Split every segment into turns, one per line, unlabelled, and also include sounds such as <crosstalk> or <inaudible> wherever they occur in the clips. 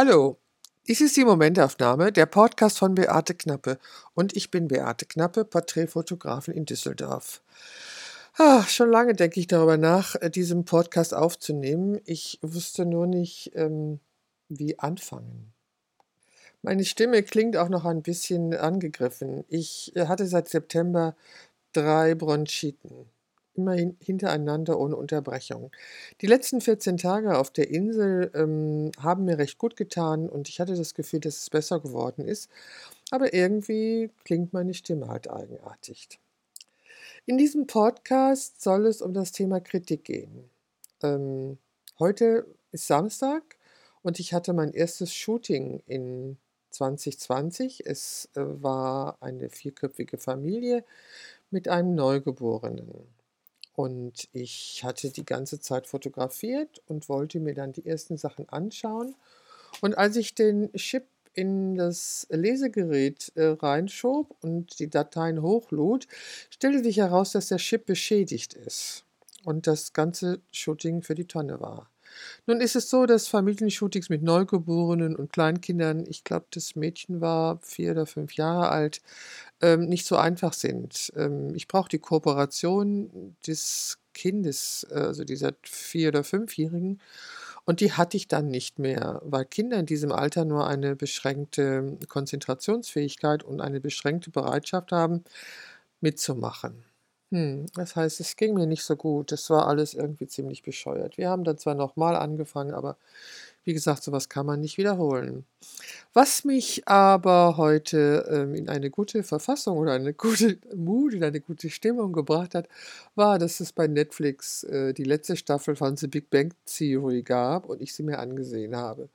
Hallo, dies ist die Momentaufnahme, der Podcast von Beate Knappe. Und ich bin Beate Knappe, Porträtfotografin in Düsseldorf. Ah, schon lange denke ich darüber nach, äh, diesen Podcast aufzunehmen. Ich wusste nur nicht, ähm, wie anfangen. Meine Stimme klingt auch noch ein bisschen angegriffen. Ich äh, hatte seit September drei Bronchiten immer hintereinander ohne Unterbrechung. Die letzten 14 Tage auf der Insel ähm, haben mir recht gut getan und ich hatte das Gefühl, dass es besser geworden ist. Aber irgendwie klingt meine Stimme halt eigenartig. In diesem Podcast soll es um das Thema Kritik gehen. Ähm, heute ist Samstag und ich hatte mein erstes Shooting in 2020. Es äh, war eine vierköpfige Familie mit einem Neugeborenen. Und ich hatte die ganze Zeit fotografiert und wollte mir dann die ersten Sachen anschauen. Und als ich den Chip in das Lesegerät äh, reinschob und die Dateien hochlud, stellte sich heraus, dass der Chip beschädigt ist und das ganze Shooting für die Tonne war. Nun ist es so, dass Familienshootings mit Neugeborenen und Kleinkindern, ich glaube, das Mädchen war vier oder fünf Jahre alt, ähm, nicht so einfach sind. Ähm, ich brauche die Kooperation des Kindes, also dieser vier- oder fünfjährigen. Und die hatte ich dann nicht mehr, weil Kinder in diesem Alter nur eine beschränkte Konzentrationsfähigkeit und eine beschränkte Bereitschaft haben, mitzumachen. Hm, das heißt, es ging mir nicht so gut. Das war alles irgendwie ziemlich bescheuert. Wir haben dann zwar nochmal angefangen, aber wie gesagt, sowas kann man nicht wiederholen. Was mich aber heute ähm, in eine gute Verfassung oder eine gute <laughs> Mut, in eine gute Stimmung gebracht hat, war, dass es bei Netflix äh, die letzte Staffel von The Big Bang Theory gab und ich sie mir angesehen habe.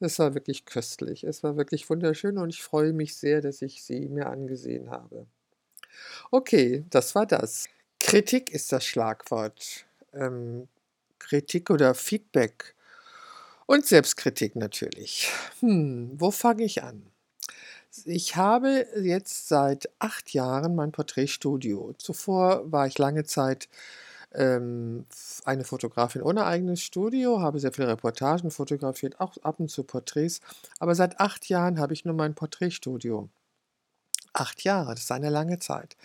Das war wirklich köstlich. Es war wirklich wunderschön und ich freue mich sehr, dass ich sie mir angesehen habe. Okay, das war das. Kritik ist das Schlagwort. Ähm, Kritik oder Feedback und Selbstkritik natürlich. Hm, wo fange ich an? Ich habe jetzt seit acht Jahren mein Porträtstudio. Zuvor war ich lange Zeit ähm, eine Fotografin ohne eigenes Studio, habe sehr viele Reportagen fotografiert, auch ab und zu Porträts. Aber seit acht Jahren habe ich nur mein Porträtstudio. Acht Jahre, das ist eine lange Zeit.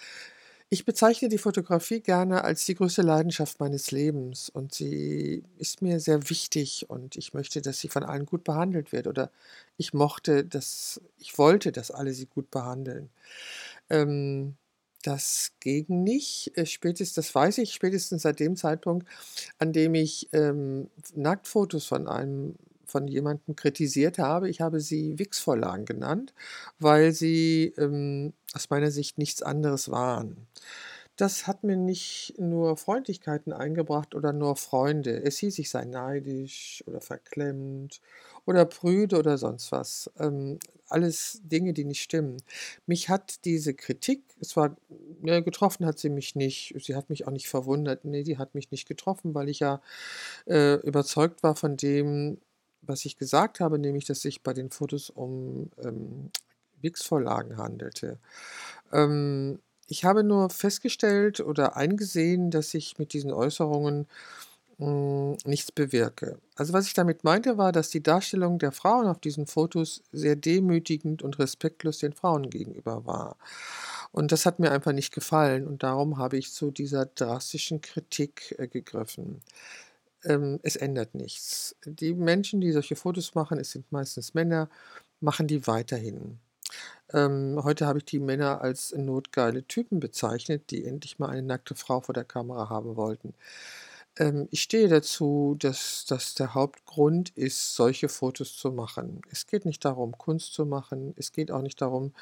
Ich bezeichne die Fotografie gerne als die größte Leidenschaft meines Lebens und sie ist mir sehr wichtig und ich möchte, dass sie von allen gut behandelt wird oder ich mochte, dass ich wollte, dass alle sie gut behandeln. Ähm, das ging nicht. Äh, spätestens, das weiß ich spätestens seit dem Zeitpunkt, an dem ich ähm, Nacktfotos von einem von jemandem kritisiert habe. Ich habe sie Wix-Vorlagen genannt, weil sie ähm, aus meiner Sicht nichts anderes waren. Das hat mir nicht nur Freundlichkeiten eingebracht oder nur Freunde. Es hieß, ich sei neidisch oder verklemmt oder prüde oder sonst was. Ähm, alles Dinge, die nicht stimmen. Mich hat diese Kritik, es war, ne, getroffen hat sie mich nicht, sie hat mich auch nicht verwundert, nee, die hat mich nicht getroffen, weil ich ja äh, überzeugt war von dem, was ich gesagt habe, nämlich, dass sich bei den Fotos um ähm, Wix-Vorlagen handelte. Ähm, ich habe nur festgestellt oder eingesehen, dass ich mit diesen Äußerungen hm, nichts bewirke. Also was ich damit meinte, war, dass die Darstellung der Frauen auf diesen Fotos sehr demütigend und respektlos den Frauen gegenüber war. Und das hat mir einfach nicht gefallen und darum habe ich zu dieser drastischen Kritik äh, gegriffen ähm, es ändert nichts. Die Menschen, die solche Fotos machen, es sind meistens Männer, machen die weiterhin. Ähm, heute habe ich die Männer als notgeile Typen bezeichnet, die endlich mal eine nackte Frau vor der Kamera haben wollten. Ähm, ich stehe dazu, dass das der Hauptgrund ist, solche Fotos zu machen. Es geht nicht darum, Kunst zu machen. Es geht auch nicht darum,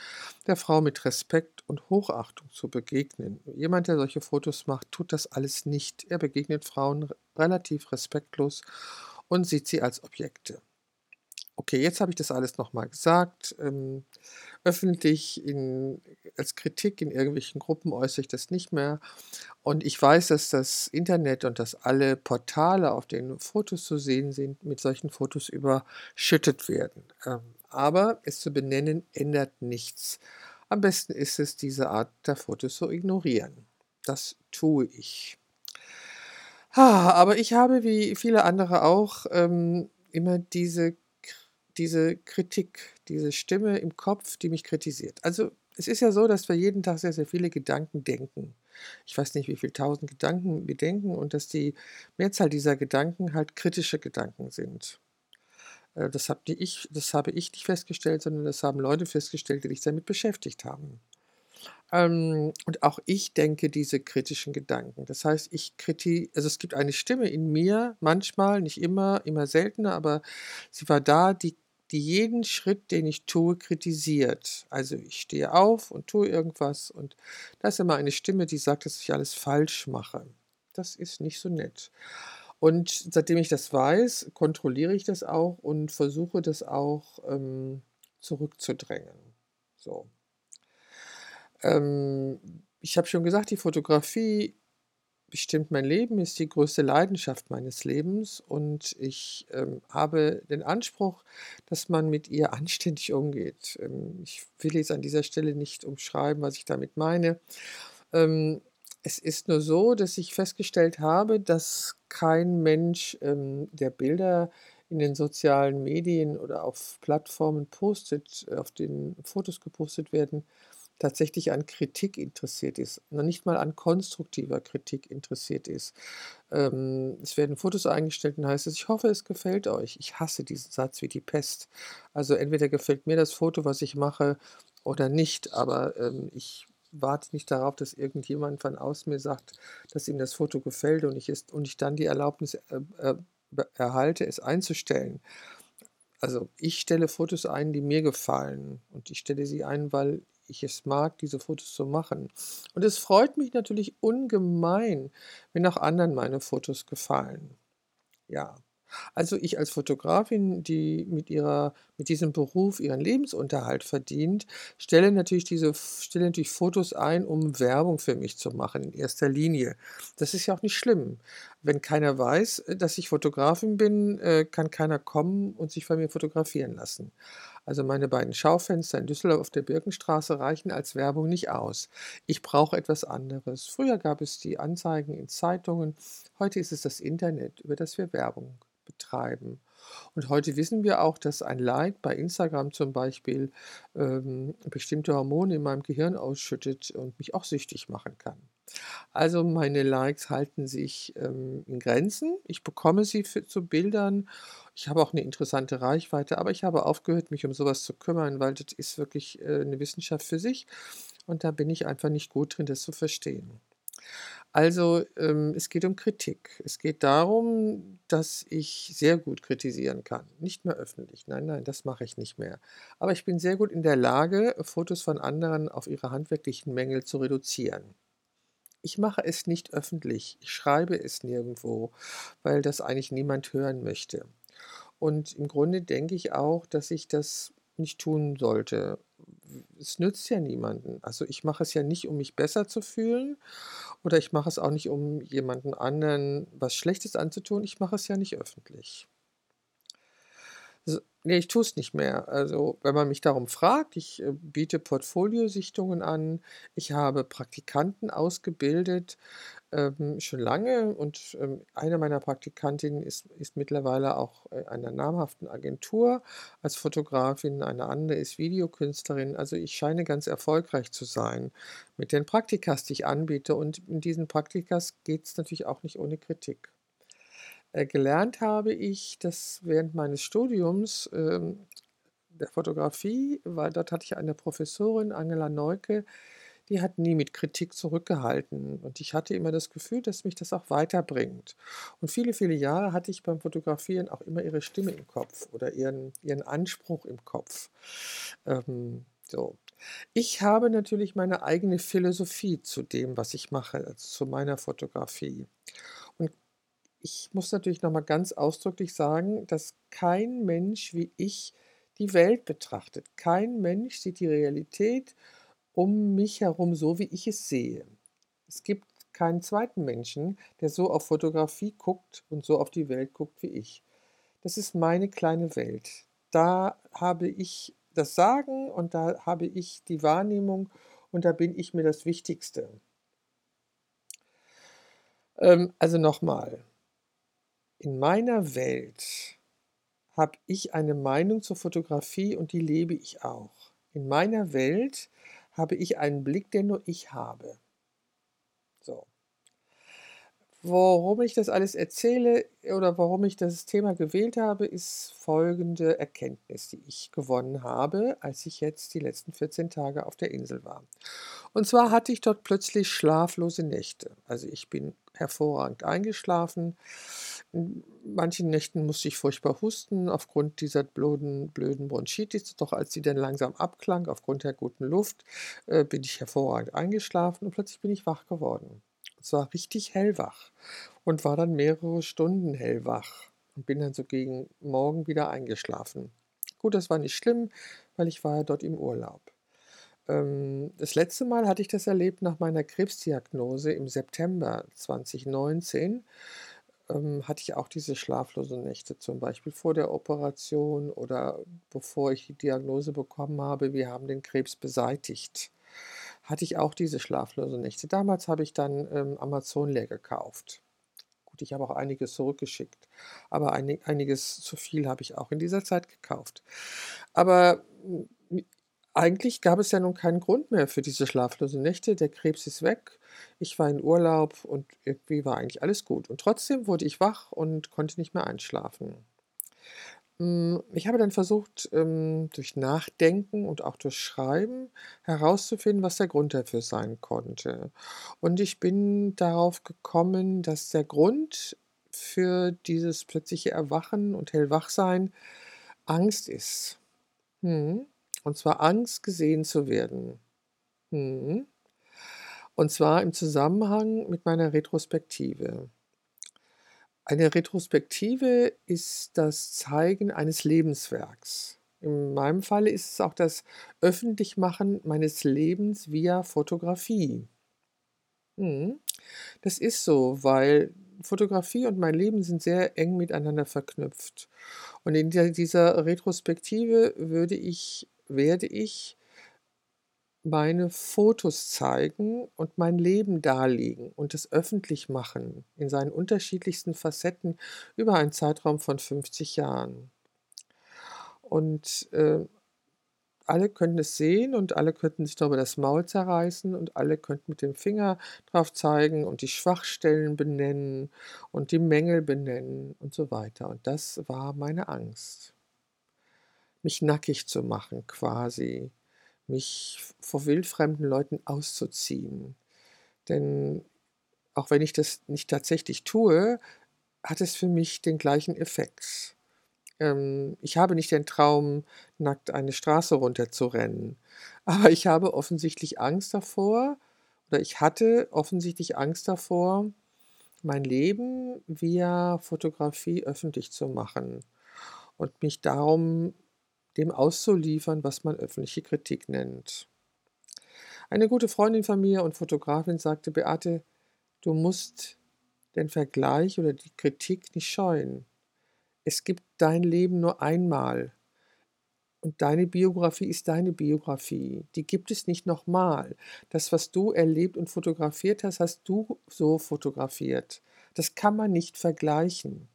der Frau mit Respekt und Hochachtung zu begegnen. Jemand, der solche Fotos macht, tut das alles nicht. Er begegnet Frauen relativ respektlos und sieht sie als Objekte. Okay, jetzt habe ich das alles nochmal gesagt. Ähm, öffentlich in, als Kritik in irgendwelchen Gruppen äußere ich das nicht mehr. Und ich weiß, dass das Internet und dass alle Portale, auf denen Fotos zu sehen sind, mit solchen Fotos überschüttet werden. Ähm, aber es zu benennen ändert nichts. Am besten ist es, diese Art der Fotos zu ignorieren. Das tue ich. Ah, aber ich habe, wie viele andere auch, ähm, immer diese diese Kritik, diese Stimme im Kopf, die mich kritisiert. Also es ist ja so, dass wir jeden Tag sehr, sehr viele Gedanken denken. Ich weiß nicht, wie viele tausend Gedanken wir denken und dass die Mehrzahl dieser Gedanken halt kritische Gedanken sind. Äh, das, hab ich, das habe ich nicht festgestellt, sondern das haben Leute festgestellt, die sich damit beschäftigt haben. Ähm, und auch ich denke diese kritischen Gedanken. Das heißt, ich kriti also es gibt eine Stimme in mir, manchmal, nicht immer, immer seltener, aber sie war da, die die jeden Schritt, den ich tue, kritisiert. Also ich stehe auf und tue irgendwas und da ist immer eine Stimme, die sagt, dass ich alles falsch mache. Das ist nicht so nett. Und seitdem ich das weiß, kontrolliere ich das auch und versuche das auch ähm, zurückzudrängen. So. Ähm, ich habe schon gesagt, die Fotografie bestimmt mein Leben, ist die größte Leidenschaft meines Lebens und ich ähm, habe den Anspruch, dass man mit ihr <laughs> anständig umgeht. Ähm, ich will jetzt an dieser Stelle nicht umschreiben, was ich damit meine. Ähm, es ist nur so, dass ich festgestellt habe, dass kein Mensch, ähm, der Bilder in den sozialen Medien oder auf Plattformen postet, auf denen Fotos gepostet werden, tatsächlich an Kritik interessiert ist, noch nicht mal an konstruktiver Kritik interessiert ist. Ähm, es werden Fotos eingestellt und heißt es, ich hoffe, es gefällt euch. Ich hasse diesen Satz wie die Pest. Also entweder gefällt mir das Foto, was ich mache, oder nicht, aber ähm, ich warte nicht darauf, dass irgendjemand von außen mir sagt, dass ihm das Foto gefällt und ich, ist, und ich dann die Erlaubnis äh, äh, erhalte, es einzustellen. Also ich stelle Fotos ein, die mir gefallen und ich stelle sie ein, weil ich es mag, diese Fotos zu machen. Und es freut mich natürlich ungemein, wenn auch anderen meine Fotos gefallen. Ja. Also ich als Fotografin, die mit ihrer mit diesem Beruf ihren Lebensunterhalt verdient, stelle natürlich diese stelle natürlich Fotos ein, um Werbung für mich zu machen in erster Linie. Das ist ja auch nicht schlimm. Wenn keiner weiß, dass ich Fotografin bin, äh, kann keiner kommen und sich von mir fotografieren lassen. Also meine beiden Schaufenster in Düsseldorf auf der Birkenstraße reichen als Werbung nicht aus. Ich brauche etwas anderes. Früher gab es die Anzeigen in Zeitungen, heute ist es das Internet, über das wir Werbung betreiben. Und heute wissen wir auch, dass ein Like bei Instagram zum Beispiel ähm, bestimmte Hormone in meinem Gehirn ausschüttet und mich auch süchtig machen kann. Also meine Likes halten sich ähm, in Grenzen. Ich bekomme sie für, zu Bildern. Ich habe auch eine interessante Reichweite, aber ich habe aufgehört, mich um sowas zu kümmern, weil das ist wirklich äh, eine Wissenschaft für sich. Und da bin ich einfach nicht gut drin, das zu verstehen. Also ähm, es geht um Kritik. Es geht darum, dass ich sehr gut kritisieren kann. Nicht mehr öffentlich. Nein, nein, das mache ich nicht mehr. Aber ich bin sehr gut in der Lage, Fotos von anderen auf ihre handwerklichen Mängel zu reduzieren. Ich mache es nicht öffentlich. Ich schreibe es nirgendwo, weil das eigentlich niemand hören möchte. Und im Grunde denke ich auch, dass ich das nicht tun sollte. Es nützt ja niemanden. Also ich mache es ja nicht, um mich besser zu fühlen oder ich mache es auch nicht, um jemanden anderen was Schlechtes anzutun. Ich mache es ja nicht öffentlich. Nee, ich tue es nicht mehr. Also, wenn man mich darum fragt, ich äh, biete Portfoliosichtungen an. Ich habe Praktikanten ausgebildet, ähm, schon lange und ähm, eine meiner Praktikantinnen ist, ist mittlerweile auch äh, einer namhaften Agentur als Fotografin, eine andere ist Videokünstlerin. Also ich scheine ganz erfolgreich zu sein mit den Praktikas, die ich anbiete. Und in diesen Praktikas geht es natürlich auch nicht ohne Kritik. Äh, gelernt habe ich das während meines Studiums ähm, der Fotografie, weil dort hatte ich eine Professorin, Angela Neuke, die hat nie mit Kritik zurückgehalten. Und ich hatte immer das Gefühl, dass mich das auch weiterbringt. Und viele, viele Jahre hatte ich beim Fotografieren auch immer ihre Stimme im Kopf oder ihren, ihren Anspruch im Kopf. Ähm, so. Ich habe natürlich meine eigene Philosophie zu dem, was ich mache, also zu meiner Fotografie ich muss natürlich noch mal ganz ausdrücklich sagen, dass kein Mensch wie ich die Welt betrachtet. Kein Mensch sieht die Realität um mich herum so, wie ich es sehe. Es gibt keinen zweiten Menschen, der so auf Fotografie guckt und so auf die Welt guckt wie ich. Das ist meine kleine Welt. Da habe ich das Sagen und da habe ich die Wahrnehmung und da bin ich mir das Wichtigste. Ähm, also nochmal, in meiner Welt habe ich eine Meinung zur Fotografie und die lebe ich auch. In meiner Welt habe ich einen Blick, den nur ich habe. So. Warum ich das alles erzähle oder warum ich das Thema gewählt habe, ist folgende Erkenntnis, die ich gewonnen habe, als ich jetzt die letzten 14 Tage auf der Insel war. Und zwar hatte ich dort plötzlich schlaflose Nächte. Also ich bin hervorragend eingeschlafen. In manchen Nächten musste ich furchtbar husten aufgrund dieser blöden, blöden Bronchitis. Doch als sie dann langsam abklang, aufgrund der guten Luft, äh, bin ich hervorragend eingeschlafen und plötzlich bin ich wach geworden. Es war richtig hellwach und war dann mehrere Stunden hellwach und bin dann so gegen Morgen wieder eingeschlafen. Gut, das war nicht schlimm, weil ich war ja dort im Urlaub. Ähm, das letzte Mal hatte ich das erlebt nach meiner Krebsdiagnose im September 2019. Ähm, hatte ich auch diese schlaflosen Nächte, zum Beispiel vor der Operation oder bevor ich die Diagnose bekommen habe, wir haben den Krebs beseitigt hatte ich auch diese schlaflosen Nächte. Damals habe ich dann ähm, Amazon leer gekauft. Gut, ich habe auch einiges zurückgeschickt, aber einig, einiges zu viel habe ich auch in dieser Zeit gekauft. Aber eigentlich gab es ja nun keinen Grund mehr für diese schlaflosen Nächte. Der Krebs ist weg. Ich war in Urlaub und irgendwie war eigentlich alles gut. Und trotzdem wurde ich wach und konnte nicht mehr einschlafen. Hm, ich habe dann versucht, ähm, durch Nachdenken und auch durch Schreiben herauszufinden, was der Grund dafür sein konnte. Und ich bin darauf gekommen, dass der Grund für dieses plötzliche Erwachen und Hellwachsein Angst ist. Mhm. Und zwar Angst, gesehen zu werden. Mhm. Und zwar im Zusammenhang mit meiner Retrospektive. Eine Retrospektive ist das Zeigen eines Lebenswerks. In meinem Falle ist es auch das Öffentlichmachen meines Lebens via Fotografie. Mhm. Das ist so, weil Fotografie und mein Leben sind sehr eng miteinander verknüpft. Und in dieser Retrospektive würde ich, werde ich meine Fotos zeigen und mein Leben darlegen und es öffentlich machen in seinen unterschiedlichsten Facetten über einen Zeitraum von 50 Jahren. Und äh, alle könnten es sehen und alle könnten sich darüber das Maul zerreißen und alle könnten mit dem Finger drauf zeigen und die Schwachstellen benennen und die Mängel benennen und so weiter. Und das war meine Angst, mich nackig zu machen quasi mich vor wildfremden Leuten auszuziehen. Denn auch wenn ich das nicht tatsächlich tue, hat es für mich den gleichen Effekt. Ähm, ich habe nicht den Traum, nackt eine Straße runterzurennen, <laughs> aber ich habe offensichtlich Angst davor, oder ich hatte offensichtlich Angst davor, mein Leben via Fotografie öffentlich zu machen und mich darum dem auszuliefern, was man öffentliche Kritik nennt. Eine gute Freundin von mir und Fotografin sagte, Beate, du musst den Vergleich oder die Kritik nicht scheuen. Es gibt dein Leben nur einmal. Und deine Biografie ist deine Biografie. Die gibt es nicht nochmal. Das, was du erlebt und fotografiert hast, hast du so fotografiert. Das kann man nicht vergleichen.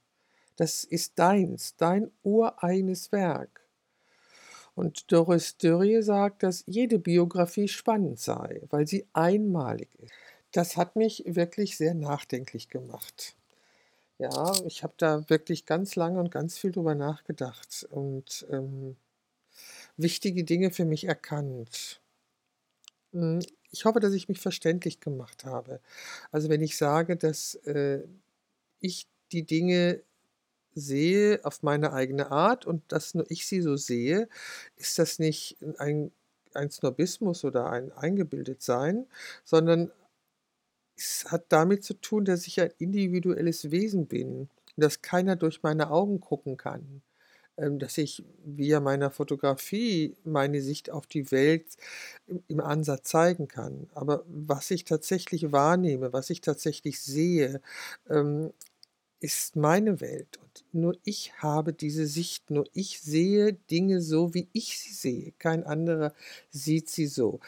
Das ist deins, dein ureignes Werk. Und Doris Dörrie sagt, dass jede Biografie spannend sei, weil sie einmalig ist. Das hat mich wirklich sehr nachdenklich gemacht. Ja, ich habe da wirklich ganz lange und ganz viel drüber nachgedacht und ähm, wichtige Dinge für mich erkannt. Hm, ich hoffe, dass ich mich verständlich gemacht habe. Also wenn ich sage, dass äh, ich die Dinge sehe auf meine eigene Art und dass nur ich sie so sehe, ist das nicht ein, ein Snobismus oder ein Eingebildetsein, sondern es hat damit zu tun, dass ich ein individuelles Wesen bin dass keiner durch meine Augen gucken kann ähm, dass ich via meiner Fotografie meine Sicht auf die Welt im Ansatz zeigen kann. Aber was ich tatsächlich wahrnehme, was ich tatsächlich sehe, ähm, ist meine Welt und nur ich habe diese Sicht, nur ich sehe Dinge so, wie ich sie sehe. Kein anderer sieht sie so.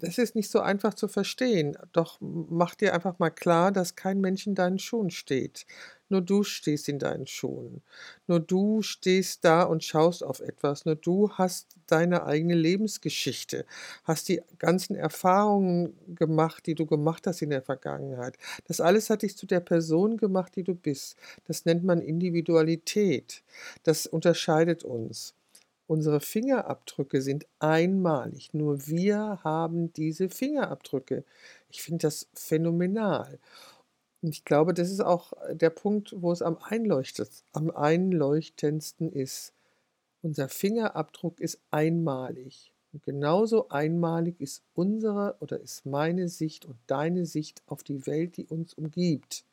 Das ist nicht so einfach zu verstehen, doch mach dir einfach mal klar, dass kein Mensch in deinen Schuhen steht. Nur du stehst in deinen Schuhen. Nur du stehst da und schaust auf etwas. Nur du hast deine eigene Lebensgeschichte, hast die ganzen Erfahrungen gemacht, die du gemacht hast in der Vergangenheit. Das alles hat dich zu der Person gemacht, die du bist. Das nennt man Individualität. Das unterscheidet uns. Unsere Fingerabdrücke sind einmalig. Nur wir haben diese Fingerabdrücke. Ich finde das phänomenal. Und ich glaube, das ist auch der Punkt, wo es am, am einleuchtendsten ist. Unser Fingerabdruck ist einmalig. Und genauso einmalig ist unsere oder ist meine Sicht und deine Sicht auf die Welt, die uns umgibt.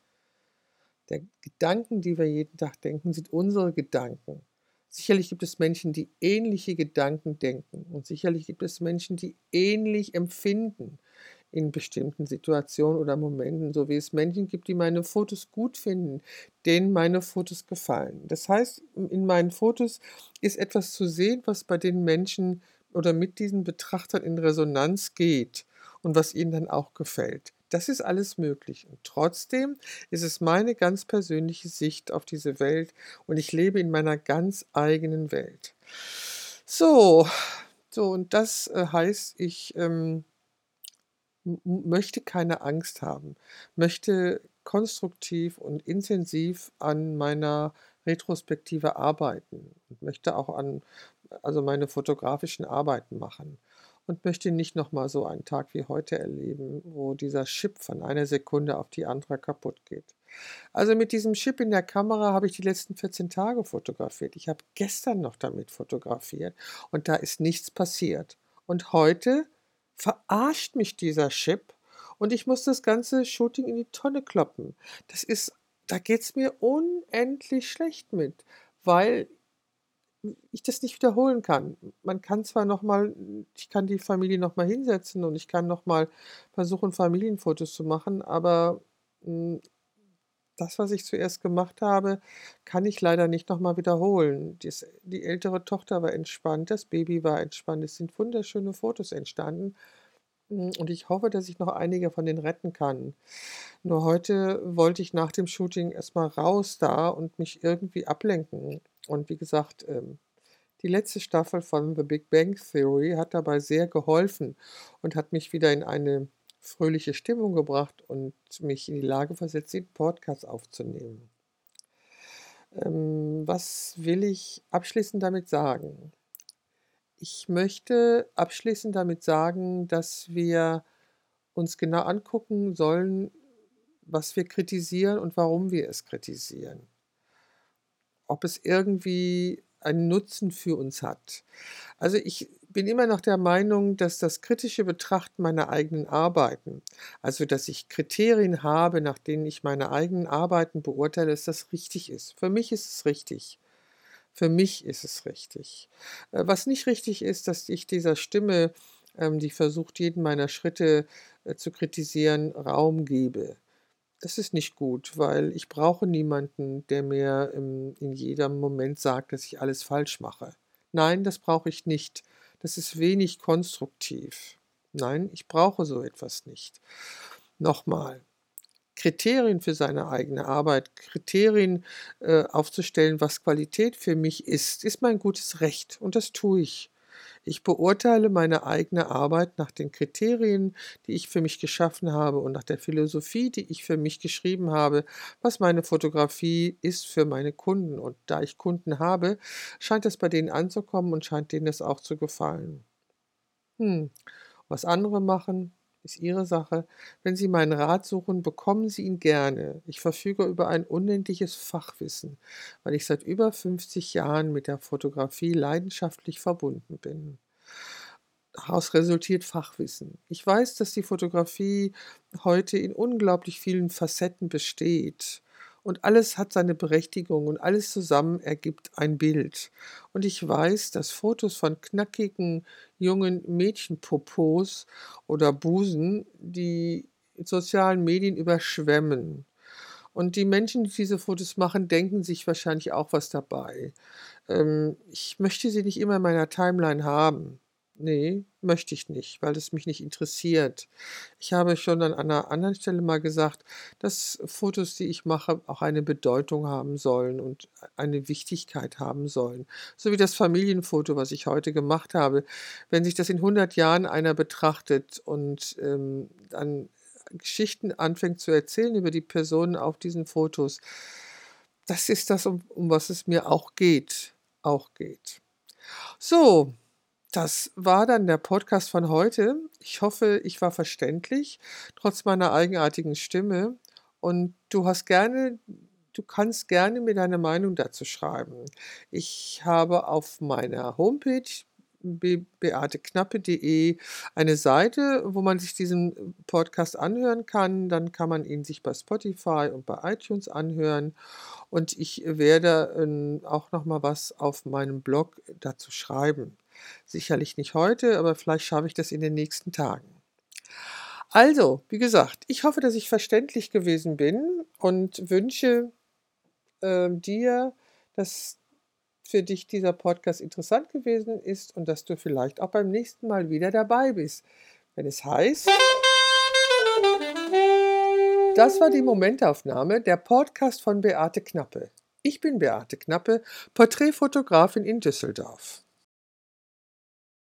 Der Gedanken, die wir jeden Tag denken, sind unsere Gedanken. Sicherlich gibt es Menschen, die ähnliche Gedanken denken und sicherlich gibt es Menschen, die ähnlich empfinden in bestimmten Situationen oder Momenten, so wie es Menschen gibt, die meine Fotos gut finden, denen meine Fotos gefallen. Das heißt, in meinen Fotos ist etwas zu sehen, was bei den Menschen oder mit diesen Betrachtern in Resonanz geht und was ihnen dann auch gefällt. Das ist alles möglich. Und trotzdem ist es meine ganz persönliche Sicht auf diese Welt und ich lebe in meiner ganz eigenen Welt. So, so und das äh, heißt, ich ähm, möchte keine Angst haben, möchte konstruktiv und intensiv an meiner Retrospektive arbeiten und möchte auch an also meine fotografischen Arbeiten machen und möchte nicht nochmal so einen Tag wie heute erleben, wo dieser Chip von einer Sekunde auf die andere kaputt geht. Also mit diesem Chip in der Kamera habe ich die letzten 14 Tage fotografiert. Ich habe gestern noch damit fotografiert und da ist nichts passiert. Und heute verarscht mich dieser Chip und ich muss das ganze Shooting in die Tonne kloppen. Das ist, da geht es mir unendlich schlecht mit, weil ich das nicht wiederholen kann. Man kann zwar noch mal ich kann die Familie noch mal hinsetzen und ich kann noch mal versuchen, Familienfotos zu machen, aber, hm, das, was ich zuerst gemacht habe, kann ich leider nicht noch mal wiederholen. Dies die ältere Tochter war entspannt, das Baby war entspannt. Es sind wunderschöne Fotos entstanden, hm, und ich hoffe, dass ich noch einige von denen retten kann. Nur heute wollte ich nach dem Shooting erst mal raus da und mich irgendwie ablenken. Und wie gesagt, ähm, die letzte Staffel von The Big Bang Theory hat dabei sehr geholfen und hat mich wieder in eine fröhliche Stimmung gebracht und mich in die Lage versetzt, den Podcast aufzunehmen. Ähm, was will ich abschließend damit sagen? Ich möchte abschließend damit sagen, dass wir uns genau angucken sollen, was wir kritisieren und warum wir es kritisieren. Ob es irgendwie einen Nutzen für uns hat. Also ich bin immer noch der Meinung, dass das kritische Betrachten meiner eigenen Arbeiten, also dass ich Kriterien habe, nach denen ich meine eigenen Arbeiten beurteile, dass das richtig ist. Für mich ist es richtig. Für mich ist es richtig. Äh, was nicht richtig ist, dass ich dieser Stimme, ähm, die versucht, jeden meiner Schritte äh, zu kritisieren, Raum gebe. Das ist nicht gut, weil ich brauche niemanden, der mir in jedem Moment sagt, dass ich alles falsch mache. Nein, das brauche ich nicht. Das ist wenig konstruktiv. Nein, ich brauche so etwas nicht. Nochmal, Kriterien für seine eigene Arbeit, Kriterien äh, aufzustellen, was Qualität für mich ist, ist mein gutes Recht und das tue ich. Ich beurteile meine eigene Arbeit nach den Kriterien, die ich für mich geschaffen habe und nach der Philosophie, die ich für mich geschrieben habe, was meine Fotografie ist für meine Kunden. Und da ich Kunden habe, scheint es bei denen anzukommen und scheint denen es auch zu gefallen. Hm. Was andere machen, ist Ihre Sache. Wenn Sie meinen Rat suchen, bekommen Sie ihn gerne. Ich verfüge über ein unendliches Fachwissen, weil ich seit über 50 Jahren mit der Fotografie leidenschaftlich verbunden bin. Daraus resultiert Fachwissen. Ich weiß, dass die Fotografie heute in unglaublich vielen Facetten besteht und alles hat seine Berechtigung und alles zusammen ergibt ein Bild. Und ich weiß, dass Fotos von knackigen jungen Mädchenpopos oder Busen die sozialen Medien überschwemmen. Und die Menschen, die diese Fotos machen, denken sich wahrscheinlich auch was dabei. Ähm, ich möchte sie nicht immer in meiner Timeline haben. Nee, möchte ich nicht, weil es mich nicht interessiert. Ich habe schon an einer anderen Stelle mal gesagt, dass Fotos, die ich mache, auch eine Bedeutung haben sollen und eine Wichtigkeit haben sollen. So wie das Familienfoto, was ich heute gemacht habe. Wenn sich das in 100 Jahren einer betrachtet und ähm, dann Geschichten anfängt zu erzählen über die Personen auf diesen Fotos, das ist das, um, um was es mir auch geht. Auch geht. So, das war dann der Podcast von heute. Ich hoffe, ich war verständlich, trotz meiner eigenartigen Stimme. Und du hast gerne, du kannst gerne mir deine Meinung dazu schreiben. Ich habe auf meiner Homepage beateknappe.de eine Seite, wo man sich diesen Podcast anhören kann. Dann kann man ihn sich bei Spotify und bei iTunes anhören. Und ich werde äh, auch noch mal was auf meinem Blog dazu schreiben. Sicherlich nicht heute, aber vielleicht schaffe ich das in den nächsten Tagen. Also, wie gesagt, ich hoffe, dass ich verständlich gewesen bin und wünsche äh, dir, dass für dich dieser Podcast interessant gewesen ist und dass du vielleicht auch beim nächsten Mal wieder dabei bist, wenn es heißt. Das war die Momentaufnahme, der Podcast von Beate Knappe. Ich bin Beate Knappe, Porträtfotografin in Düsseldorf.